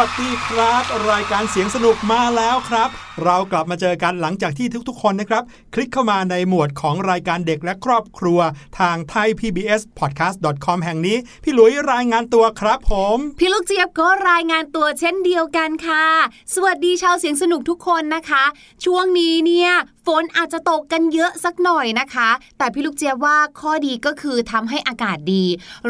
วัสดีครับ รายการเสียงสนุกมาแล้วครับ เรากลับมาเจอกันหลังจากที่ทุกๆ คนนะครับ คลิกเข้ามาในหมวดของรายการเด็กและครอบครัวทาง thaipbspodcast.com แห่งนี้ พี่หลุยรายงานตัวครับผม พี่ลูกเจี๊ยบก็รายงานตัวเช่นเดียวกันค่ะ สวัสดีชาวเสียงสนุกทุกคนนะคะ ช่วงนี้เนี่ยฝนอาจจะตกกันเยอะสักหน่อยนะคะ แต่พี่ลูกเจี๊ยบว่าข้อดีก็คือทำให้อากาศดี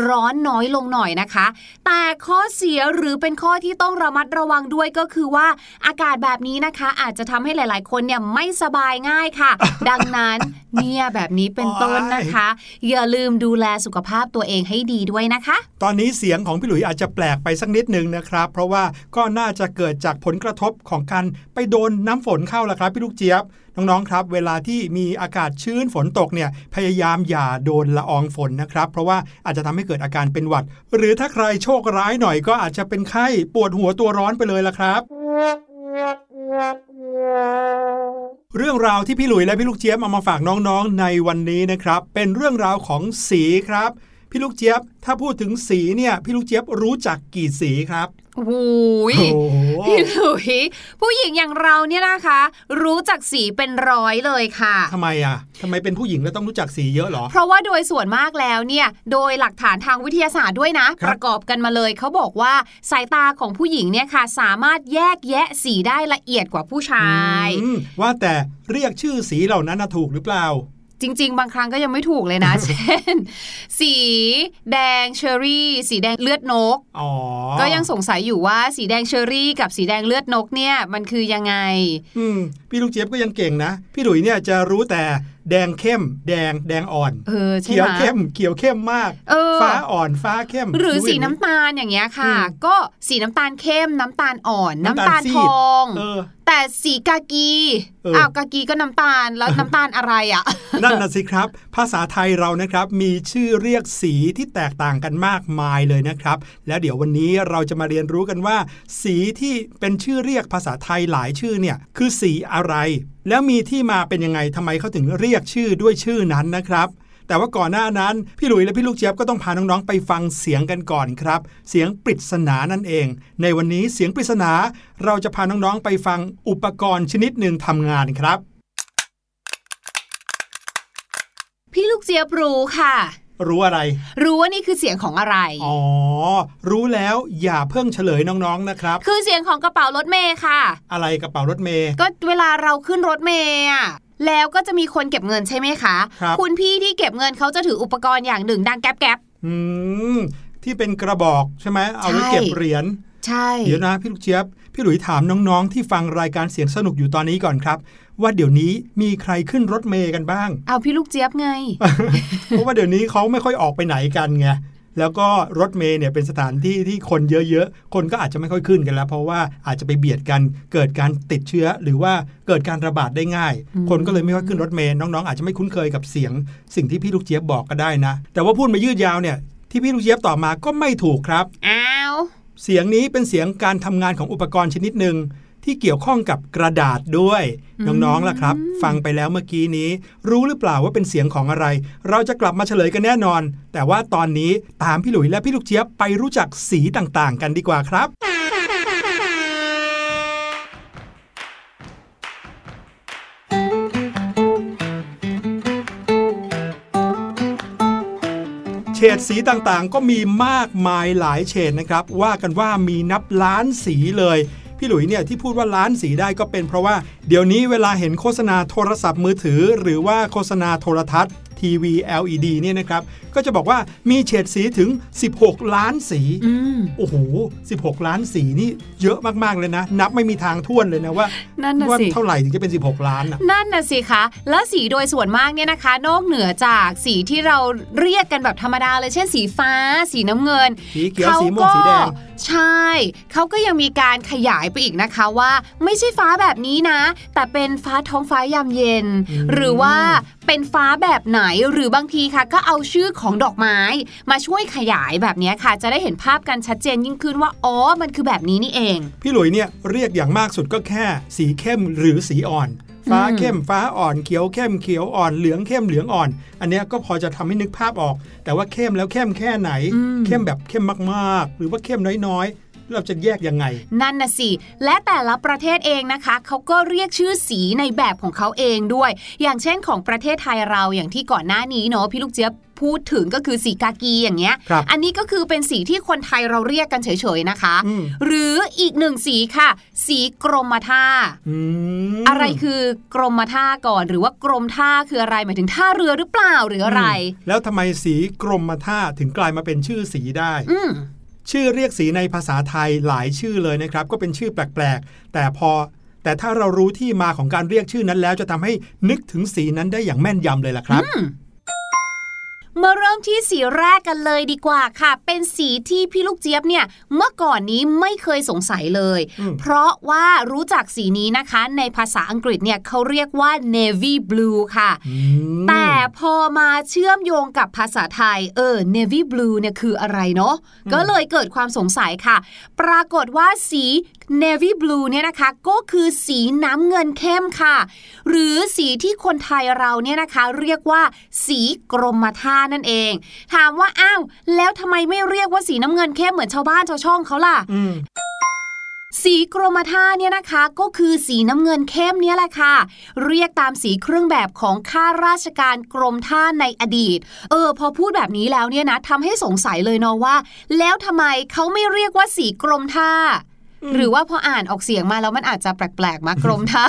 ร้อนน้อยลงหน่อยนะคะ แต่ข้อเสียหรือเป็นข้อที่ต้องระมัดระวังด้วยก็คือว่าอากาศแบบนี้นะคะอาจจะทำให้หลาย ๆ คนเนี่ยไม่สบายง่ายค่ะ ดังนั้นเนี่ยแบบนี้เป็นต้นนะคะ อย่าลืมดูแลสุขภาพตัวเองให้ดีด้วยนะคะ ตอนนี้เสียงของพี่หลุยอาจจะแปลกไปสักนิดหนึ่งนะครับ เพราะว่าก็น่าจะเกิดจากผลกระทบของการไปโดนน้ำฝนเข้าละครับพี่ลูกเจี๊ยบน้องๆครับ เวลาที่มีอากาศชื้นฝนตกเนี่ยพยายามอย่าโดนละอองฝนนะครับ เพราะว่าอาจจะทำให้เกิดอาการเป็นหวัด หรือถ้าใครโชคร้ายหน่อยก็อาจจะเป็นไข้ปวดหัวตัวร้อนไปเลยละครับ เรื่องราวที่พี่หลุยและพี่ลูกเจี๊ยบเอามาฝากน้องๆในวันนี้นะครับ เป็นเรื่องราวของสีครับ พี่ลูกเจี๊ยบ ถ้าพูดถึงสีเนี่ย พี่ลูกเจี๊ยบรู้จักกี่สีครับ หยโอ้โหพี่หลุยผู้หญิงอย่างเราเนี่ยนะคะ รู้จักสีเป็นร้อยเลยค่ะทำไมอะทำไมเป็นผู้หญิงแล้วต้องรู้จักสีเยอะเหรอ เพราะว่าโดยส่วนมากแล้วเนี่ย โดยหลักฐานทางวิทยาศาสตร์ด้วยนะครับประกอบกันมาเลยเขาบอกว่าสายตาของผู้หญิงเนี่ยค่ะ สามารถแยกแยะสีได้ละเอียดกว่าผู้ชายอืมว่าแต่เรียกชื่อสีเหล่านั้นน่ะถูกหรือเปล่า จริง ๆ บางครั้งก็ยังไม่ถูกเลยนะ เช่น สีแดงเชอรี่ สีแดงเลือดนกอ๋อก็ยังสงสัยอยู่ว่าสีแดงเชอรี่ กับสีแดงเลือดนกเนี่ยมันคือยังไง อืมพี่ลูกเจี๊ยบก็ยังเก่งนะ พี่หลุยเนี่ยจะรู้แต่แดงเข้ม แดงแดงอ่อนเออใช่เขียวไหมเข้มเขียวเข้มมากเออฟ้าอ่อนฟ้าเข้ม หรือสีย่างน้ำตาลอย่างเงี้ยค่ะอืมก็สีน้ำตาลเข้มน้ำตาลอ่อน น้ำน้ำตาตาลลซีดทองเออแต่สีกากีเอออ้อ้าวกากีก็น้ำตาลแล้วน้ำตาลอะไรอะ นั่นน่ะสิครับ ภาษาไทยเรานะครับมีชื่อเรียกสีที่แตกต่างกันมากมายเลยนะครับ แล้วเดี๋ยววันนี้เราจะมาเรียนรู้กันว่า สีที่เป็นชื่อเรียกภาษาไทยหลายชื่อเนี่ยคือสีอะไรแล้วมีที่มาเป็นยังไงทำไมเขาถึงเรียกชื่อด้วยชื่อนั้นนะครับ แต่ว่าก่อนหน้านั้น พี่หลุยและพี่ลูกเจี๊ยบก็ต้องพาน้องๆไปฟังเสียงกันก่อนครับ เสียงปริศนานั่นเอง ในวันนี้เสียงปริศนาเราจะพาน้องๆไปฟังอุปกรณ์ชนิดหนึ่งทำงานครับ พี่ลูกเจี๊ยบรู้ค่ะ รู้อะไร รู้ว่านี่คือเสียงของอะไร อ๋อ รู้แล้วอย่าเพิ่งเฉลยน้องๆนะครับ คือเสียงของกระเป๋ารถเมย์ค่ะ อะไรกระเป๋ารถเมย์ก็เวลาเราขึ้นรถเมย์อะแล้วก็จะมีคนเก็บเงินใช่ไหมคะครับณพี่ที่เก็บเงินเขาจะถืออุปกรณ์อย่างหนึ่งดังแก๊บแก๊บอืมที่เป็นกระบอกใช่ไหมเอาไว้ใช่เก็บเหรียญใช่ เดี๋ยวนะพี่ลูกเจี๊ยบ พี่หลุยถามน้องๆ ที่ฟังรายการเสียงสนุกอยู่ตอนนี้ก่อนครับ ว่าเดี๋ยวนี้มีใครขึ้นรถเมย์กันบ้าง เอาพี่ลูกเจี๊ยบไง เพราะว่าเดี๋ยวนี้เขาไม่ค่อยออกไปไหนกันไงแล้วก็รถเมย์เนี่ยเป็นสถานที่ที่คนเยอะๆ คนก็อาจจะไม่ค่อยขึ้นกันแล้ว เพราะว่าอาจจะไปเบียดกันเกิดการติดเชื้อ หรือว่าเกิดการระบาดได้ง่ายอืมคนก็เลยไม่ค่อยขึ้นรถเมย์น้องๆ อาจจะไม่คุ้นเคยกับเสียง สิ่งที่พี่ลูกเจี๊ยบบอกก็ได้นะ แต่ว่าพูดมายืดยาวเนี่ยที่พี่ลูกเจี๊ยบตอบมาก็ไม่ถูกครับอ้าวเสียงนี้เป็นเสียงการทำงานของอุปกรณ์ชนิดหนึ่ง ที่เกี่ยวข้องกับกระดาษด้วย น้องๆล่ะครับ ฟังไปแล้วเมื่อกี้นี้ รู้หรือเปล่าว่าเป็นเสียงของอะไร เราจะกลับมาเฉลยกันแน่นอน แต่ว่าตอนนี้ตามพี่หลุยและพี่ลูกเจี๊ยบไปรู้จักสีต่างๆ กันดีกว่าครับเฉดสีต่างๆ ก็มีมากมายหลายเฉดนะครับ ว่ากันว่ามีนับล้านสีเลย พี่หลุยเนี่ยที่พูดว่าล้านสีได้ก็เป็นเพราะว่าเดี๋ยวนี้เวลาเห็นโฆษณาโทรศัพท์มือถือ หรือว่าโฆษณาโทรทัศน์ทีวี LED เนี่ยนะครับ ก็จะบอกว่ามีเฉดสีถึง 16 ล้านสีอืมโอ้โห 16 ล้านสีนี่เยอะมาก ๆ เลยนะ นับไม่มีทางท่วนเลยนะว่านั่นน่ะว่าสิเท่าไหร่ถึงจะเป็น 16 ล้านอะนั่นน่ะสิคะ และสีโดยส่วนมากเนี่ยนะคะ นอกเหนือจากสีที่เราเรียกกันแบบธรรมดาเลยเช่นสีฟ้า สีน้ำเงิน สีเขียวขาสีม่วงสีแดงก็ ใช่ เขาก็ยังมีการขยายไปอีกนะคะว่า ไม่ใช่ฟ้าแบบนี้นะ แต่เป็นฟ้าท้องฟ้ายามเย็นอืมหรือว่าเป็นฟ้าแบบไหนหรือบางทีค่ะ ก็เอาชื่อของดอกไม้ มาช่วยขยายแบบเนี้ยค่ะ จะได้เห็นภาพกันชัดเจนยิ่งขึ้นว่าอ๋อมันคือแบบนี้นี่เอง พี่หลุยเนี่ยเรียกอย่างมากสุดก็แค่ สีเข้มหรือสีอ่อน ฟ้าอืมเข้มฟ้าอ่อนเขียวเข้มเขียวอ่อนเหลืองเข้มเหลืองอ่อน อันเนี้ยก็พอจะทำให้นึกภาพออก แต่ว่าเข้มแล้วเข้มแค่ไหน เข้มแบบเข้มมากๆ หรือว่าเข้มน้อยๆเราจะแยกยังไง นั่นน่ะสิ และแต่ละประเทศเองนะคะ เขาก็เรียกชื่อสีในแบบของเขาเองด้วย อย่างเช่นของประเทศไทยเราอย่างที่ก่อนหน้านี้เนาะพี่ลูกเจี๊ยบ พูดถึงก็คือสีกากีอย่างเงี้ยครับอันนี้ก็คือเป็นสีที่คนไทยเราเรียกกันเฉยๆนะคะอืมหรืออีกหนึ่งสีค่ะ สีกรมท่าอืมอะไรคือกรมท่าก่อนหรือว่ากรมท่าคืออะไรหมายถึงท่าเรือหรือเปล่าหรืออะไรมแล้วทำไมสีกรมท่าถึงกลายมาเป็นชื่อสีได้อืมชื่อเรียกสีในภาษาไทยหลายชื่อเลยนะครับ ก็เป็นชื่อแปลกๆ แต่พอแต่ถ้าเรารู้ที่มาของการเรียกชื่อนั้นแล้วจะทำให้นึกถึงสีนั้นได้อย่างแม่นยำเลยล่ะครับ มาเริ่มที่สีแรกกันเลยดีกว่าค่ะ เป็นสีที่พี่ลูกเจี๊ยบเนี่ย เมื่อก่อนนี้ไม่เคยสงสัยเลยอืมเพราะว่ารู้จักสีนี้นะคะ ในภาษาอังกฤษเนี่ยเขาเรียกว่า navy blue ค่ะอืมแต่พอมาเชื่อมโยงกับภาษาไทย เออ navy blue เนี่ยคืออะไรเนาะก็เลยเกิดความสงสัยค่ะ ปรากฏว่าสี navy blue เนี่ยนะคะก็คือสีน้ำเงินเข้มค่ะ หรือสีที่คนไทยเราเนี่ยนะคะเรียกว่า สีกรมท่านั่นเอง ถามว่าอ้าวแล้วทำไมไม่เรียกว่าสีน้ำเงินเข้มเหมือนชาวบ้านชาวช่องเขาล่ะอืมสีกรมท่าเนี่ยนะคะก็คือสีน้ำเงินเข้มเนี่ยแหละค่ะ เรียกตามสีเครื่องแบบของข้าราชการกรมท่าในอดีต เออ พอพูดแบบนี้แล้วเนี่ยนะทำให้สงสัยเลยเนาะว่า แล้วทำไมเขาไม่เรียกว่าสีกรมท่า หรือว่าพออ่านออกเสียงมาแล้วมันอาจจะแปลกๆมากรมท่า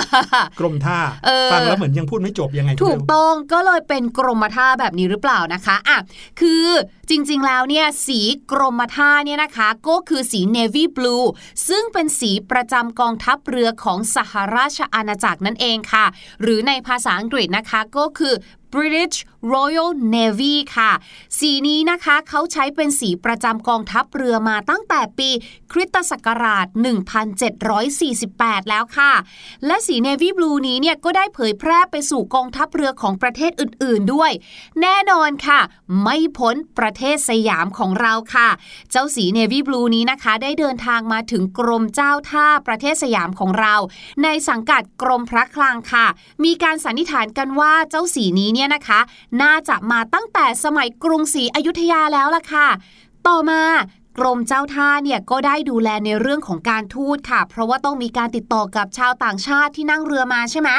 กรมท่าเออฟังแล้วเหมือนยังพูดไม่จบยังไงถูกไม่รู้ต้องก็เลยเป็นกรมท่าแบบนี้หรือเปล่านะคะอะคือจริงๆแล้วเนี่ยสีกรมท่าเนี่ยนะคะก็คือสี navy blue ซึ่งเป็นสีประจำกองทัพเรือของสหราชอาณาจักรนั่นเองค่ะ หรือในภาษาอังกฤษนะคะก็คือ British Royal Navy ค่ะ สีนี้นะคะเขาใช้เป็นสีประจำกองทัพเรือมาตั้งแต่ปีคริสตศักราช 1748 แล้วค่ะ และสี Navy Blue นี้เนี่ยก็ได้เผยแพร่ไปสู่กองทัพเรือของประเทศอื่น ๆ ด้วย แน่นอนค่ะ ไม่พ้นประเทศสยามของเราค่ะ เจ้าสี Navy Blue นี้นะคะได้เดินทางมาถึงกรมเจ้าท่าประเทศสยามของเรา ในสังกัดกรมพระคลังค่ะ มีการสันนิษฐานกันว่าเจ้าสีนี้เนี่ยนะคะน่าจะมาตั้งแต่สมัยกรุงศรีอยุธยาแล้วล่ะค่ะ ต่อมากรมเจ้าท่าเนี่ยก็ได้ดูแลในเรื่องของการทูตค่ะ เพราะว่าต้องมีการติดต่อกับชาวต่างชาติที่นั่งเรือมาใช่ไหม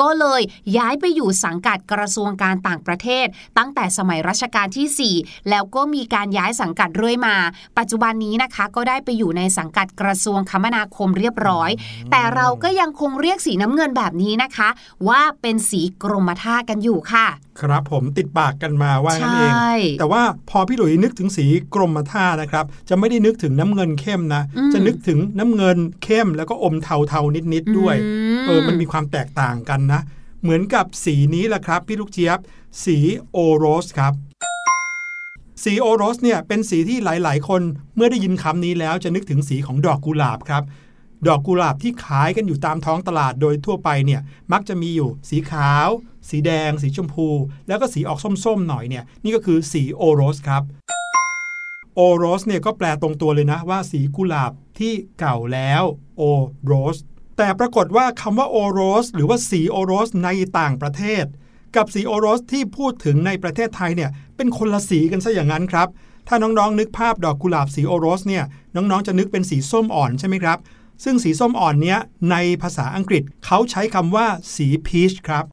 ก็เลยย้ายไปอยู่สังกัดกระทรวงการต่างประเทศ ตั้งแต่สมัยรัชกาลที่ 4 แล้วก็มีการย้ายสังกัดเรื่อยมา ปัจจุบันนี้นะคะ ก็ได้ไปอยู่ในสังกัดกระทรวงคมนาคมเรียบร้อย แต่เราก็ยังคงเรียกสีน้ำเงินแบบนี้นะคะ ว่าเป็นสีกรมท่ากันอยู่ค่ะ ครับผมติดปากกันมาว่างั้นเองใช่แต่ว่าพอพี่หลุยนึกถึงสีกรมท่านะครับ จะไม่ได้นึกถึงน้ำเงินเข้มนะอืมจะนึกถึงน้ำเงินเข้มแล้วก็อมเทาๆนิดๆด้วยอืมเออ มันมีความแตกต่างกันนะ เหมือนกับสีนี้แหละครับ พี่ลูกเจี๊ยบ สีโอโรสครับสีโอโรสเนี่ยเป็นสีที่หลาย ๆ คนเมื่อได้ยินคำนี้แล้วจะนึกถึงสีของดอกกุหลาบครับ ดอกกุหลาบที่ขายกันอยู่ตามท้องตลาดโดยทั่วไปเนี่ยมักจะมีอยู่สีขาว สีแดง สีชมพู แล้วก็สีออกส้มๆหน่อยเนี่ยนี่ก็คือสีโอโรสครับOld Rose เนี่ยก็แปลตรงตัวเลยนะว่าสีกุหลาบที่เก่าแล้ว Old Rose แต่ปรากฏว่าคำว่า Old Rose หรือว่าสี Old Rose ในต่างประเทศ กับสี Old Rose ที่พูดถึงในประเทศไทยเนี่ยเป็นคนละสีกันซะอย่างนั้นครับถ้าน้องๆนึกภาพดอกกุหลาบสี Old Rose เนี่ยน้องๆจะนึกเป็นสีส้มอ่อนใช่ไหมครับ ซึ่งสีส้มอ่อนเนี้ยในภาษาอังกฤษเขาใช้คำว่าสีพีชครับ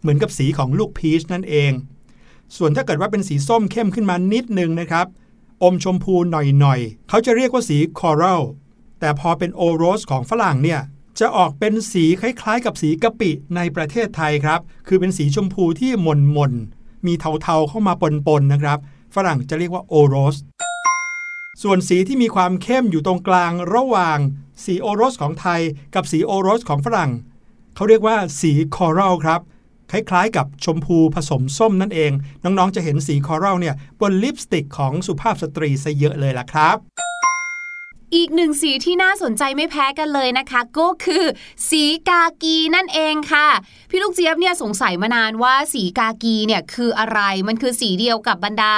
เหมือนกับสีของลูกพีชนั่นเอง ส่วนถ้าเกิดว่าเป็นสีส้มเข้มขึ้นมานิดนึงนะครับ อมชมพูหน่อยๆ เขาจะเรียกว่าสีคอรัลแต่พอเป็นโอโรสของฝรั่งเนี่ยจะออกเป็นสีคล้ายๆ กับสีกะปิในประเทศไทยครับ คือเป็นสีชมพูที่หม่นๆ มีเทาๆเข้ามาปนๆนะครับ ฝรั่งจะเรียกว่าโอโรส ส่วนสีที่มีความเข้มอยู่ตรงกลางระหว่างสีโอโรสของไทยกับสีโอโรสของฝรั่ง เขาเรียกว่าสี coral ครับ คล้ายๆกับชมพูผสมส้มนั่นเอง น้องๆจะเห็นสี coral เนี่ยบนลิปสติกของสุภาพสตรีซะเยอะเลยล่ะครับ อีกหนึ่งสีที่น่าสนใจไม่แพ้กันเลยนะคะ ก็คือสีกากีนั่นเองค่ะ พี่ลูกเจี๊ยบเนี่ยสงสัยมานานว่าสีกากีเนี่ยคืออะไรมันคือสีเดียวกับบรรดา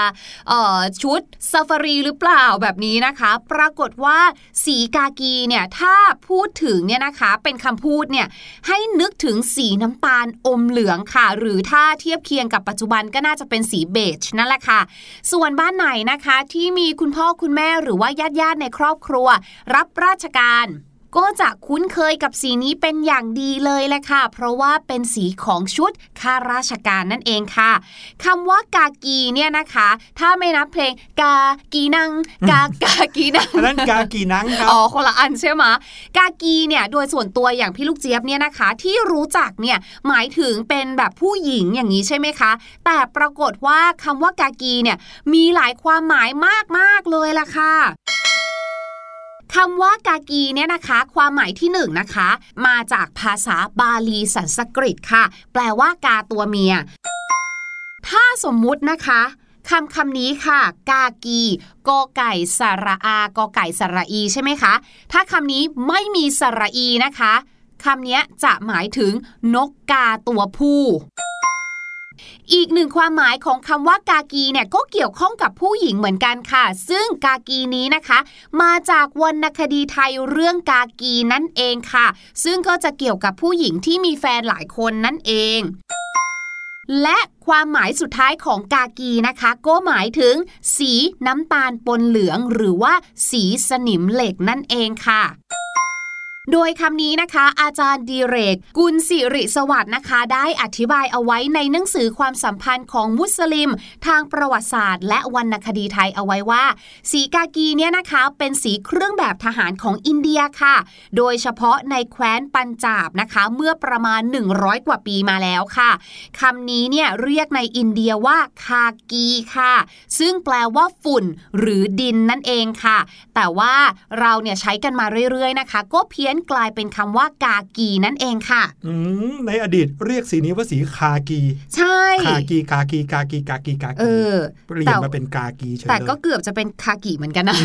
ชุดซาฟารีหรือเปล่าแบบนี้นะคะ ปรากฏว่าสีกากีเนี่ยถ้าพูดถึงเนี่ยนะคะเป็นคำพูดเนี่ยให้นึกถึงสีน้ำตาลอมเหลืองค่ะ หรือถ้าเทียบเคียงกับปัจจุบันก็น่าจะเป็นสีเบจนั่นแหละค่ะ ส่วนบ้านไหนนะคะที่มีคุณพ่อคุณแม่หรือว่าญาติญาติในครอบครัวรับราชการก็จะคุ้นเคยกับสีนี้เป็นอย่างดีเลยแหละค่ะ เพราะว่าเป็นสีของชุดข้าราชการนั่นเองค่ะคำว่ากากีเนี่ยนะคะ ถ้าไม่นับเพลงกากีนัง กากากีนังนั้นกากีนังครับอ๋อคนละอันใช่ไหมกากีเนี่ยโดยส่วนตัวอย่างพี่ลูกเจี๊ยบเนี่ยนะคะ ที่รู้จักเนี่ยหมายถึงเป็นแบบผู้หญิงอย่างนี้ใช่ไหมคะ แต่ปรากฏว่าคำว่ากากีเนี่ยมีหลายความหมายมากๆเลยล่ะค่ะ คำว่ากากีเนี่ยนะคะ ความหมายที่หนึ่งนะคะ มาจากภาษาบาลีสันสกฤตค่ะ แปลว่ากาตัวเมีย ถ้าสมมุตินะคะคำคำนี้ค่ะ กากีกอไก่สระอากอไก่สระอีใช่ไหมคะ ถ้าคำนี้ไม่มีสระอีนะคะคำนี้จะหมายถึงนกกาตัวผู้ อีกหนึ่งความหมายของคำว่ากากีเนี่ยก็เกี่ยวข้องกับผู้หญิงเหมือนกันค่ะ ซึ่งกากีนี้นะคะ มาจากวรรณคดีไทยเรื่องกากีนั่นเองค่ะ ซึ่งก็จะเกี่ยวกับผู้หญิงที่มีแฟนหลายคนนั่นเองและความหมายสุดท้ายของกากีนะคะ ก็หมายถึง สีน้ำตาลปนเหลือง หรือว่าสีสนิมเหล็กนั่นเองค่ะ โดยคำนี้นะคะ อาจารย์ดีเรก กุลสิริสวัสด์นะคะ ได้อธิบายเอาไว้ในหนังสือความสัมพันธ์ของมุสลิม ทางประวัติศาสตร์ และวรรณคดีไทยเอาไว้ว่า สีกากีเนี่ยนะคะเป็นสีเครื่องแบบทหารของอินเดียค่ะ โดยเฉพาะในแคว้นปัญจาบนะคะ เมื่อประมาณ 100 กว่าปีมาแล้วค่ะคำนี้เนี่ยเรียกในอินเดียว่าคากีค่ะ ซึ่งแปลว่าฝุ่นหรือดินนั่นเองค่ะ แต่ว่าเราเนี่ยใช้กันมาเรื่อยๆนะคะ ก็เพี้ยนกลายเป็นคำว่ากากีนั่นเองค่ะอืในอดีตเรียกสีนี้ว่าสีคากี ใช่คากีกากีกากีกากีกากีเออเปลี่ยนมาเป็นกากีเฉยแต่ก็เกือบจะเป็นคากีเหมือนกันนะ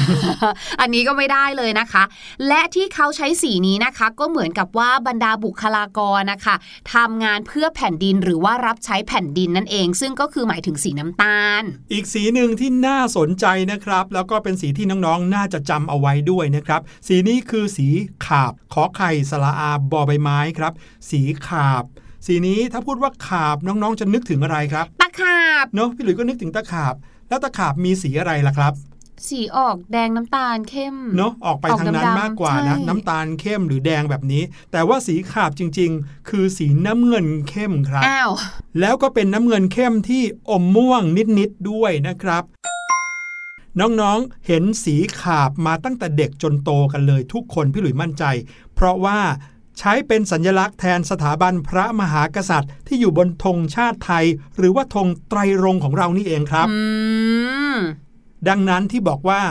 อันนี้ก็ไม่ได้เลยนะคะ และที่เขาใช้สีนี้นะคะ ก็เหมือนกับว่าบรรดาบุคลากรนะคะทำงานเพื่อแผ่นดินหรือว่ารับใช้แผ่นดินนั่นเอง ซึ่งก็คือหมายถึงสีน้ำตาล อีกสีหนึ่งที่น่าสนใจนะครับ แล้วก็เป็นสีที่น้องๆ น่าจะจำเอาไว้ด้วยนะครับ สีนี้คือสีขาบ ขอไข่สละอาบอใบไม้ครับ สีขาบ สีนี้ถ้าพูดว่าขาบน้องๆจะนึกถึงอะไรครับ ตะขาบเนาะพี่หลุยก็นึกถึงตะขาบ แล้วตะขาบมีสีอะไรล่ะครับ สีออกแดงน้ำตาลเข้ม เนาะออกไปทางนั้นมากกว่านะน้ำตาลเข้มหรือแดงแบบนี้ แต่ว่าสีขาบจริง ๆ คือสีน้ำเงินเข้มครับอ้าวแล้วก็เป็นน้ำเงินเข้มที่อมม่วงนิดๆด้วยนะครับ น้องๆ เห็นสีขาบมาตั้งแต่เด็กจนโตกันเลยทุกคนพี่หลุยมั่นใจ เพราะว่าใช้เป็นสัญลักษณ์แทนสถาบันพระมหากษัตริย์ ที่อยู่บนธงชาติไทย หรือว่าธงไตรรงของเรานี่เองครับดังนั้นที่บอกว่า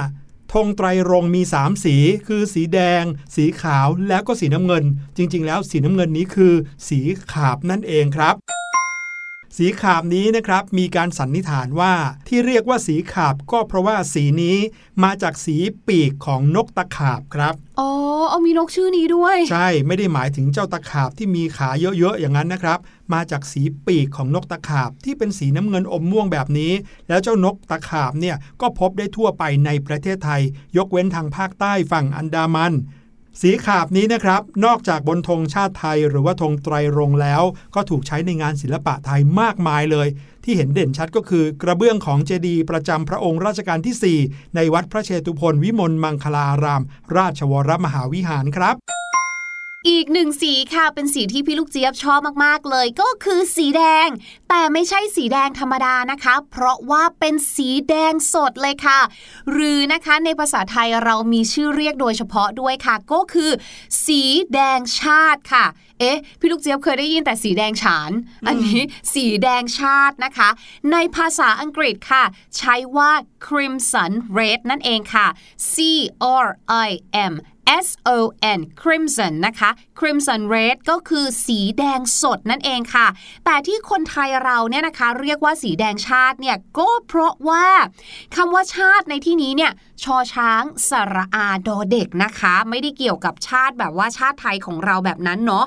ธงไตรรงมี 3 สี คือสีแดง สีขาวแล้วก็สีน้ำเงิน จริง ๆ แล้วสีน้ำเงินนี้คือ สีขาบนั่นเองครับ สีขาบนี้นะครับมีการสันนิษฐานว่าที่เรียกว่าสีขาบก็เพราะว่าสีนี้มาจากสีปีกของนกตะขาบครับอ๋อเอามีนกชื่อนี้ด้วย ใช่ไม่ได้หมายถึงเจ้าตะขาบที่มีขาเยอะๆอย่างนั้นนะครับ มาจากสีปีกของนกตะขาบที่เป็นสีน้ำเงินอมม่วงแบบนี้ แล้วเจ้านกตะขาบเนี่ยก็พบได้ทั่วไปในประเทศไทย ยกเว้นทางภาคใต้ฝั่งอันดามัน สีขาบนี้นะครับ นอกจากบนธงชาติไทยหรือว่าธงไตรรงแล้ว ก็ถูกใช้ในงานศิลปะไทยมากมายเลย ที่เห็นเด่นชัดก็คือกระเบื้องของเจดีย์ประจำพระองค์รัชกาลที่ 4 ในวัดพระเชตุพนวิมลมังคลาราม ราชวรมหาวิหารครับ อีกหนึ่งสีค่ะเป็นสีที่พี่ลูกเจี๊ยบชอบมากๆเลย ก็คือสีแดง แต่ไม่ใช่สีแดงธรรมดานะคะ เพราะว่าเป็นสีแดงสดเลยค่ะ หรือนะคะในภาษาไทยเรามีชื่อเรียกโดยเฉพาะด้วยค่ะ ก็คือ สีแดงชาติค่ะ เอ๊ะ พี่ลูกเจี๊ยบเคยได้ยินแต่สีแดงฉาน อันนี้สีแดงชาตินะคะ ในภาษาอังกฤษค่ะ ใช้ว่า crimson red นั่นเองค่ะ C R I M S O N crimson นะคะ crimson red ก็คือสีแดงสดนั่นเองค่ะ แต่ที่คนไทยเราเนี่ยนะคะเรียกว่าสีแดงชาติเนี่ยก็เพราะว่าคำว่าชาติในที่นี้เนี่ยชอช้างสระอาดอเด็กนะคะ ไม่ได้เกี่ยวกับชาติแบบว่าชาติไทยของเราแบบนั้นเนาะ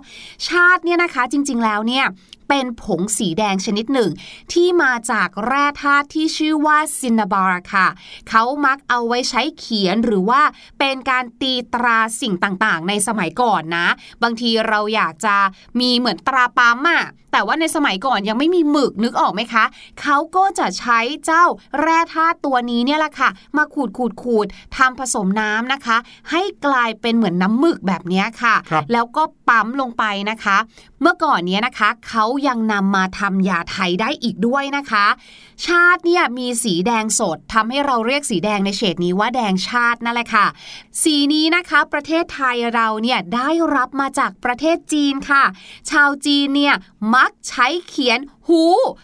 ชาติเนี่ยนะคะจริงๆแล้วเนี่ย เป็นผงสีแดงชนิดหนึ่ง ที่มาจากแร่ธาตุที่ชื่อว่าซินนาบาร์ค่ะ เขามักเอาไว้ใช้เขียนหรือว่าเป็นการตีตราสิ่งต่างๆ ในสมัยก่อนนะ บางทีเราอยากจะมีเหมือนตราปั๊มอะ แต่ว่าในสมัยก่อนยังไม่มีหมึกนึกออกไหมคะ เขาก็จะใช้เจ้าแร่ธาตุตัวนี้เนี่ยแหละค่ะ มาขูดขูดขูดทำผสมน้ำนะคะ ให้กลายเป็นเหมือนน้ำหมึกแบบนี้ค่ะครับแล้วก็ปั๊มลงไปนะคะ เมื่อก่อนเนี้ยนะคะเขายังนำมาทำยาไทยได้อีกด้วยนะคะ ชาติเนี่ยมีสีแดงสดทำให้เราเรียกสีแดงในเฉดนี้ว่าแดงชาตินั่นแหละค่ะ สีนี้นะคะประเทศไทยเราเนี่ยได้รับมาจากประเทศจีนค่ะ ชาวจีนเนี่ยมักใช้เขียนหู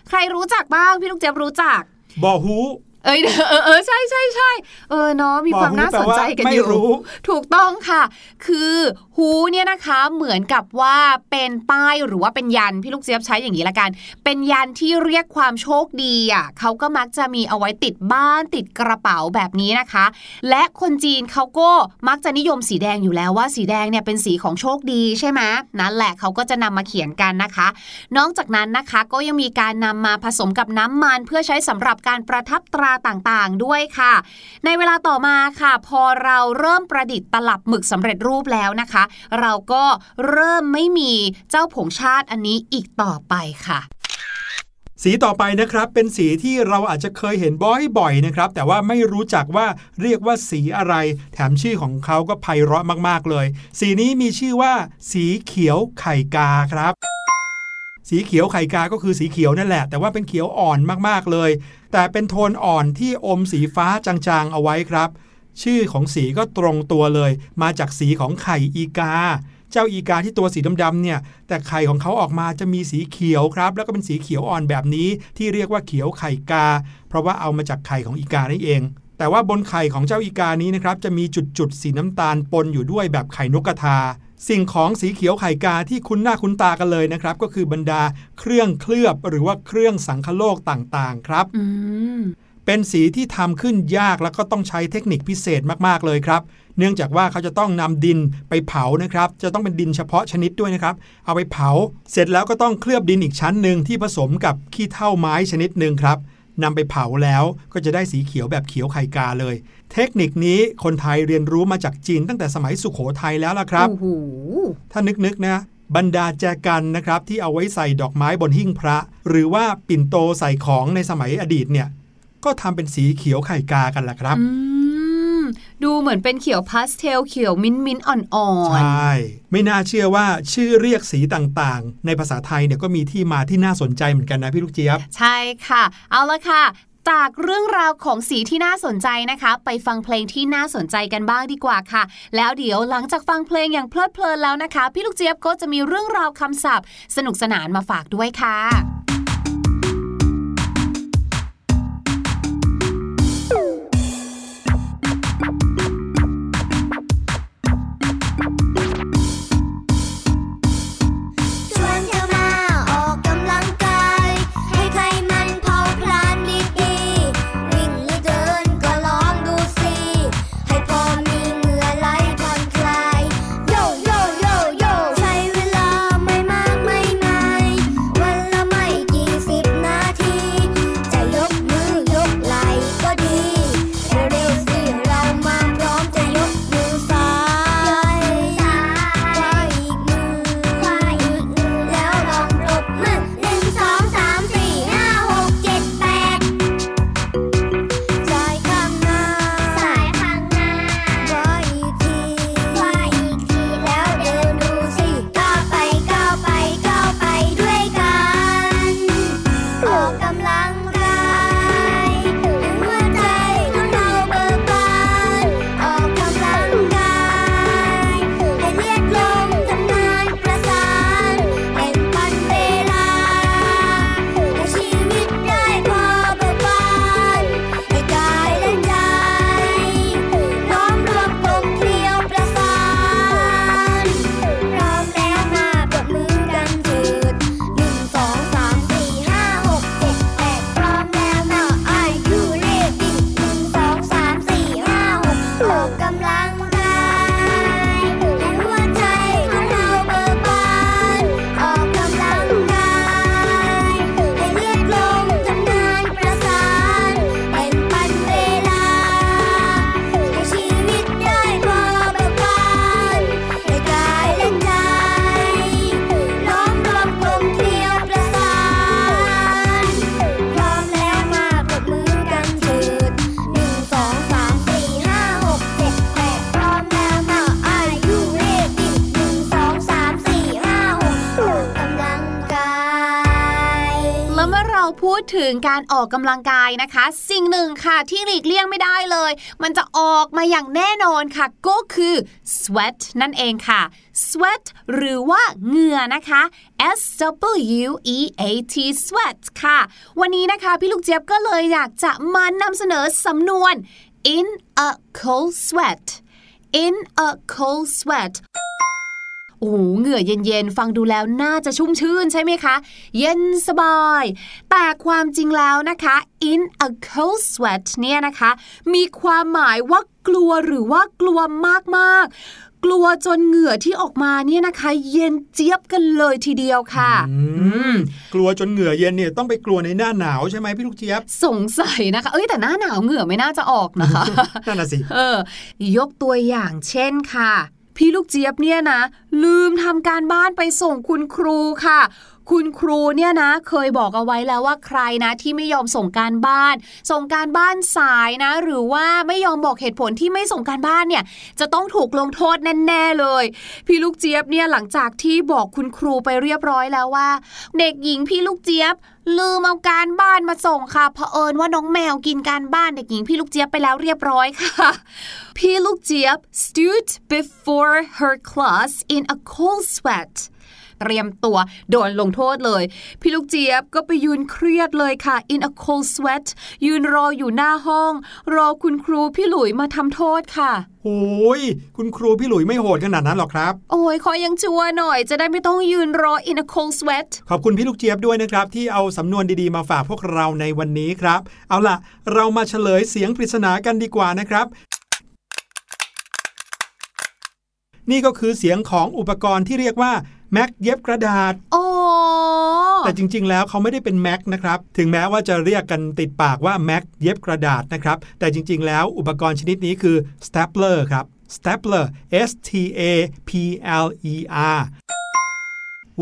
ใครรู้จักบ้าง พี่ลูกเจี๊ยบรู้จักบอหู เอ้ยเออเออใช่ใช่ใช่เออเนาะมีความน่าสนใจกันไม่อยู่รู้ถูกต้องค่ะ คือฮูเนี่ยนะคะเหมือนกับว่าเป็นป้ายหรือว่าเป็นยันพี่ลูกเจี๊ยบใช้อย่างนี้ละกัน เป็นยันที่เรียกความโชคดีอะเขาก็มักจะมีเอาไว้ติดบ้านติดกระเป๋าแบบนี้นะคะ และคนจีนเขาก็มักจะนิยมสีแดงอยู่แล้วว่าสีแดงเนี่ยเป็นสีของโชคดีใช่ไหมนั่นแหละเขาก็จะนำมาเขียนกันนะคะ นอกจากนั้นนะคะก็ยังมีการนำมาผสมกับน้ำมันเพื่อใช้สำหรับการประทับตราต่างๆ ด้วยค่ะ ในเวลาต่อมาค่ะ พอเราเริ่มประดิษฐ์ตลับหมึกสำเร็จรูปแล้วนะคะ เราก็เริ่มไม่มีเจ้าผงชาติอันนี้อีกต่อไปค่ะสีต่อไปนะครับเป็นสีที่เราอาจจะเคยเห็นบ่อยๆนะครับ แต่ว่าไม่รู้จักว่าเรียกว่าสีอะไร แถมชื่อของเขาก็ไพเราะมากๆเลย สีนี้มีชื่อว่า สีเขียวไข่กาครับ สีเขียวไข่กาก็คือสีเขียวนั่นแหละ แต่ว่าเป็นเขียวอ่อนมากๆเลย แต่เป็นโทนอ่อนที่อมสีฟ้าจางๆเอาไว้ครับ ชื่อของสีก็ตรงตัวเลย มาจากสีของไข่อีกา เจ้าอีกาที่ตัวสีดำๆเนี่ย แต่ไข่ของเขาออกมาจะมีสีเขียวครับ แล้วก็เป็นสีเขียวอ่อนแบบนี้ที่เรียกว่าเขียวไข่กา เพราะว่าเอามาจากไข่ของอีกานี่เอง แต่ว่าบนไข่ของเจ้าอีกานี้นะครับจะมีจุดๆสีน้ำตาลปนอยู่ด้วยแบบไข่นกกระทา สิ่งของสีเขียวไข่กาที่คุ้นหน้าคุ้นตากันเลยนะครับ ก็คือบรรดาเครื่องเคลือบหรือว่าเครื่องสังคโลกต่างๆ ครับเป็นสีที่ทำขึ้นยากแล้วก็ต้องใช้เทคนิคพิเศษมากๆเลยครับ เนื่องจากว่าเขาจะต้องนำดินไปเผานะครับ จะต้องเป็นดินเฉพาะชนิดด้วยนะครับ เอาไปเผา เสร็จแล้วก็ต้องเคลือบดินอีกชั้นหนึ่งที่ผสมกับขี้เถ้าไม้ชนิดหนึ่งครับ นำไปเผาแล้วก็จะได้สีเขียวแบบเขียวไข่กาเลย เทคนิคนี้คนไทยเรียนรู้มาจากจีนตั้งแต่สมัยสุขโขทัยแล้วล่ะครับโอ้โหถ้านึกๆนะบรรดาแจกันนะครับที่เอาไว้ใส่ดอกไม้บนหิ้งพระ หรือว่าปิ่นโตใส่ของในสมัยอดีตเนี่ย ก็ทำเป็นสีเขียวไข่กากันแหละครับอืม ดูเหมือนเป็นเขียวพาสเทลเขียวมิ้นท์มิ้นท์อ่อนใช่ ไม่น่าเชื่อว่าชื่อเรียกสีต่างๆ ในภาษาไทยเนี่ยก็มีที่มาที่น่าสนใจเหมือนกันนะพี่ลูกเจี๊ยบๆใช่ค่ะ เอาละค่ะจากเรื่องราวของสีที่น่าสนใจนะคะ ไปฟังเพลงที่น่าสนใจกันบ้างดีกว่าค่ะ แล้วเดี๋ยวหลังจากฟังเพลงอย่างเพลิดเพลินแล้วนะคะ พี่ลูกเจี๊ยบก็จะมีเรื่องราวคำศัพท์ สนุกสนานมาฝากด้วยค่ะ งการออกกำลังกายนะคะ สิ่งหนึ่งค่ะที่หลีกเลี่ยงไม่ได้เลย มันจะออกมาอย่างแน่นอนค่ะ ก็คือ sweat นั่นเองค่ะ sweat หรือว่าเหงื่อนะคะ S W E A T sweat ค่ะ วันนี้นะคะ พี่ลูกเจี๊ยบก็เลยอยากจะมานำเสนอสำนวน in a cold sweat in a cold sweat โอ้โหเหงื่อเย็นๆ ฟังดูแล้วน่าจะชุ่มชื่นใช่ไหมคะ เย็นสบาย แต่ความจริงแล้วนะคะ in a cold sweat เนี่ยนะคะ มีความหมายว่ากลัวหรือว่ากลัวมากๆกลัวจนเหงื่อที่ออกมาเนี่ยนะคะ เย็นเจี๊ยบกันเลยทีเดียวค่ะอืมกลัวจนเหงื่อเย็นเนี่ยต้องไปกลัวในหน้าหนาวใช่ไหมพี่ลูกเจี๊ยบสงสัยนะคะ เอ้ยแต่หน้าหนาวเหงื่อไม่น่าจะออกนะคะนั่นน่ะสิเออ ยกตัวอย่างเช่นค่ะ พี่ลูกเจี๊ยบเนี่ยนะ ลืมทำการบ้านไปส่งคุณครูค่ะ คุณครูเนี่ยนะเคยบอกเอาไว้แล้วว่าใครนะที่ไม่ยอมส่งการบ้าน ส่งการบ้านสายนะ หรือว่าไม่ยอมบอกเหตุผลที่ไม่ส่งการบ้านเนี่ยจะต้องถูกลงโทษแน่ๆเลย พี่ลูกเจี๊ยบเนี่ยหลังจากที่บอกคุณครูไปเรียบร้อยแล้วว่า เด็กหญิงพี่ลูกเจี๊ยบลืมเอาการบ้านมาส่งค่ะเผอิญว่าน้องแมวกินการบ้านเด็กหญิงพี่ลูกเจี๊ยบไปแล้วเรียบร้อยค่ะ พี่ลูกเจี๊ยบ stood before her class in a cold sweat เตรียมตัวโดนลงโทษเลย พี่ลูกเจี๊ยบก็ไปยืนเครียดเลยค่ะ in a cold sweat ยืนรออยู่หน้าห้อง รอคุณครูพี่หลุยมาทำโทษค่ะโอ้ยคุณครูพี่หลุยไม่โหดขนาดนั้นหรอกครับ โอ้ยขอยังชัวร์หน่อยจะได้ไม่ต้องยืนรอ in a cold sweat ขอบคุณพี่ลูกเจี๊ยบด้วยนะครับ ที่เอาสำนวนดีๆมาฝากพวกเราในวันนี้ครับ เอาล่ะ เรามาเฉลยเสียงปริศนากันดีกว่านะครับนี่ก็คือเสียงของอุปกรณ์ที่เรียกว่า แม็กเย็บกระดาษโอ้แต่จริง ๆ แล้วเขาไม่ได้เป็นแม็กนะครับ ถึงแม้ว่าจะเรียกกันติดปากว่าแม็กเย็บกระดาษนะครับ แต่จริง ๆ แล้วอุปกรณ์ชนิดนี้คือ stapler ครับ stapler S T A P L E R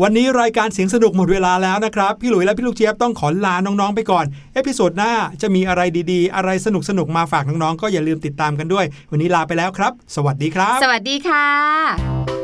วันนี้รายการเสียงสนุกหมดเวลาแล้วนะครับ พี่หลุยและพี่ลูกเจี๊ยบต้องขอลาน้องๆไปก่อน episode หน้าจะมีอะไรดีๆ อะไรสนุกๆมาฝากน้องๆ ก็อย่าลืมติดตามกันด้วย วันนี้ลาไปแล้วครับ สวัสดีครับ สวัสดีค่ะ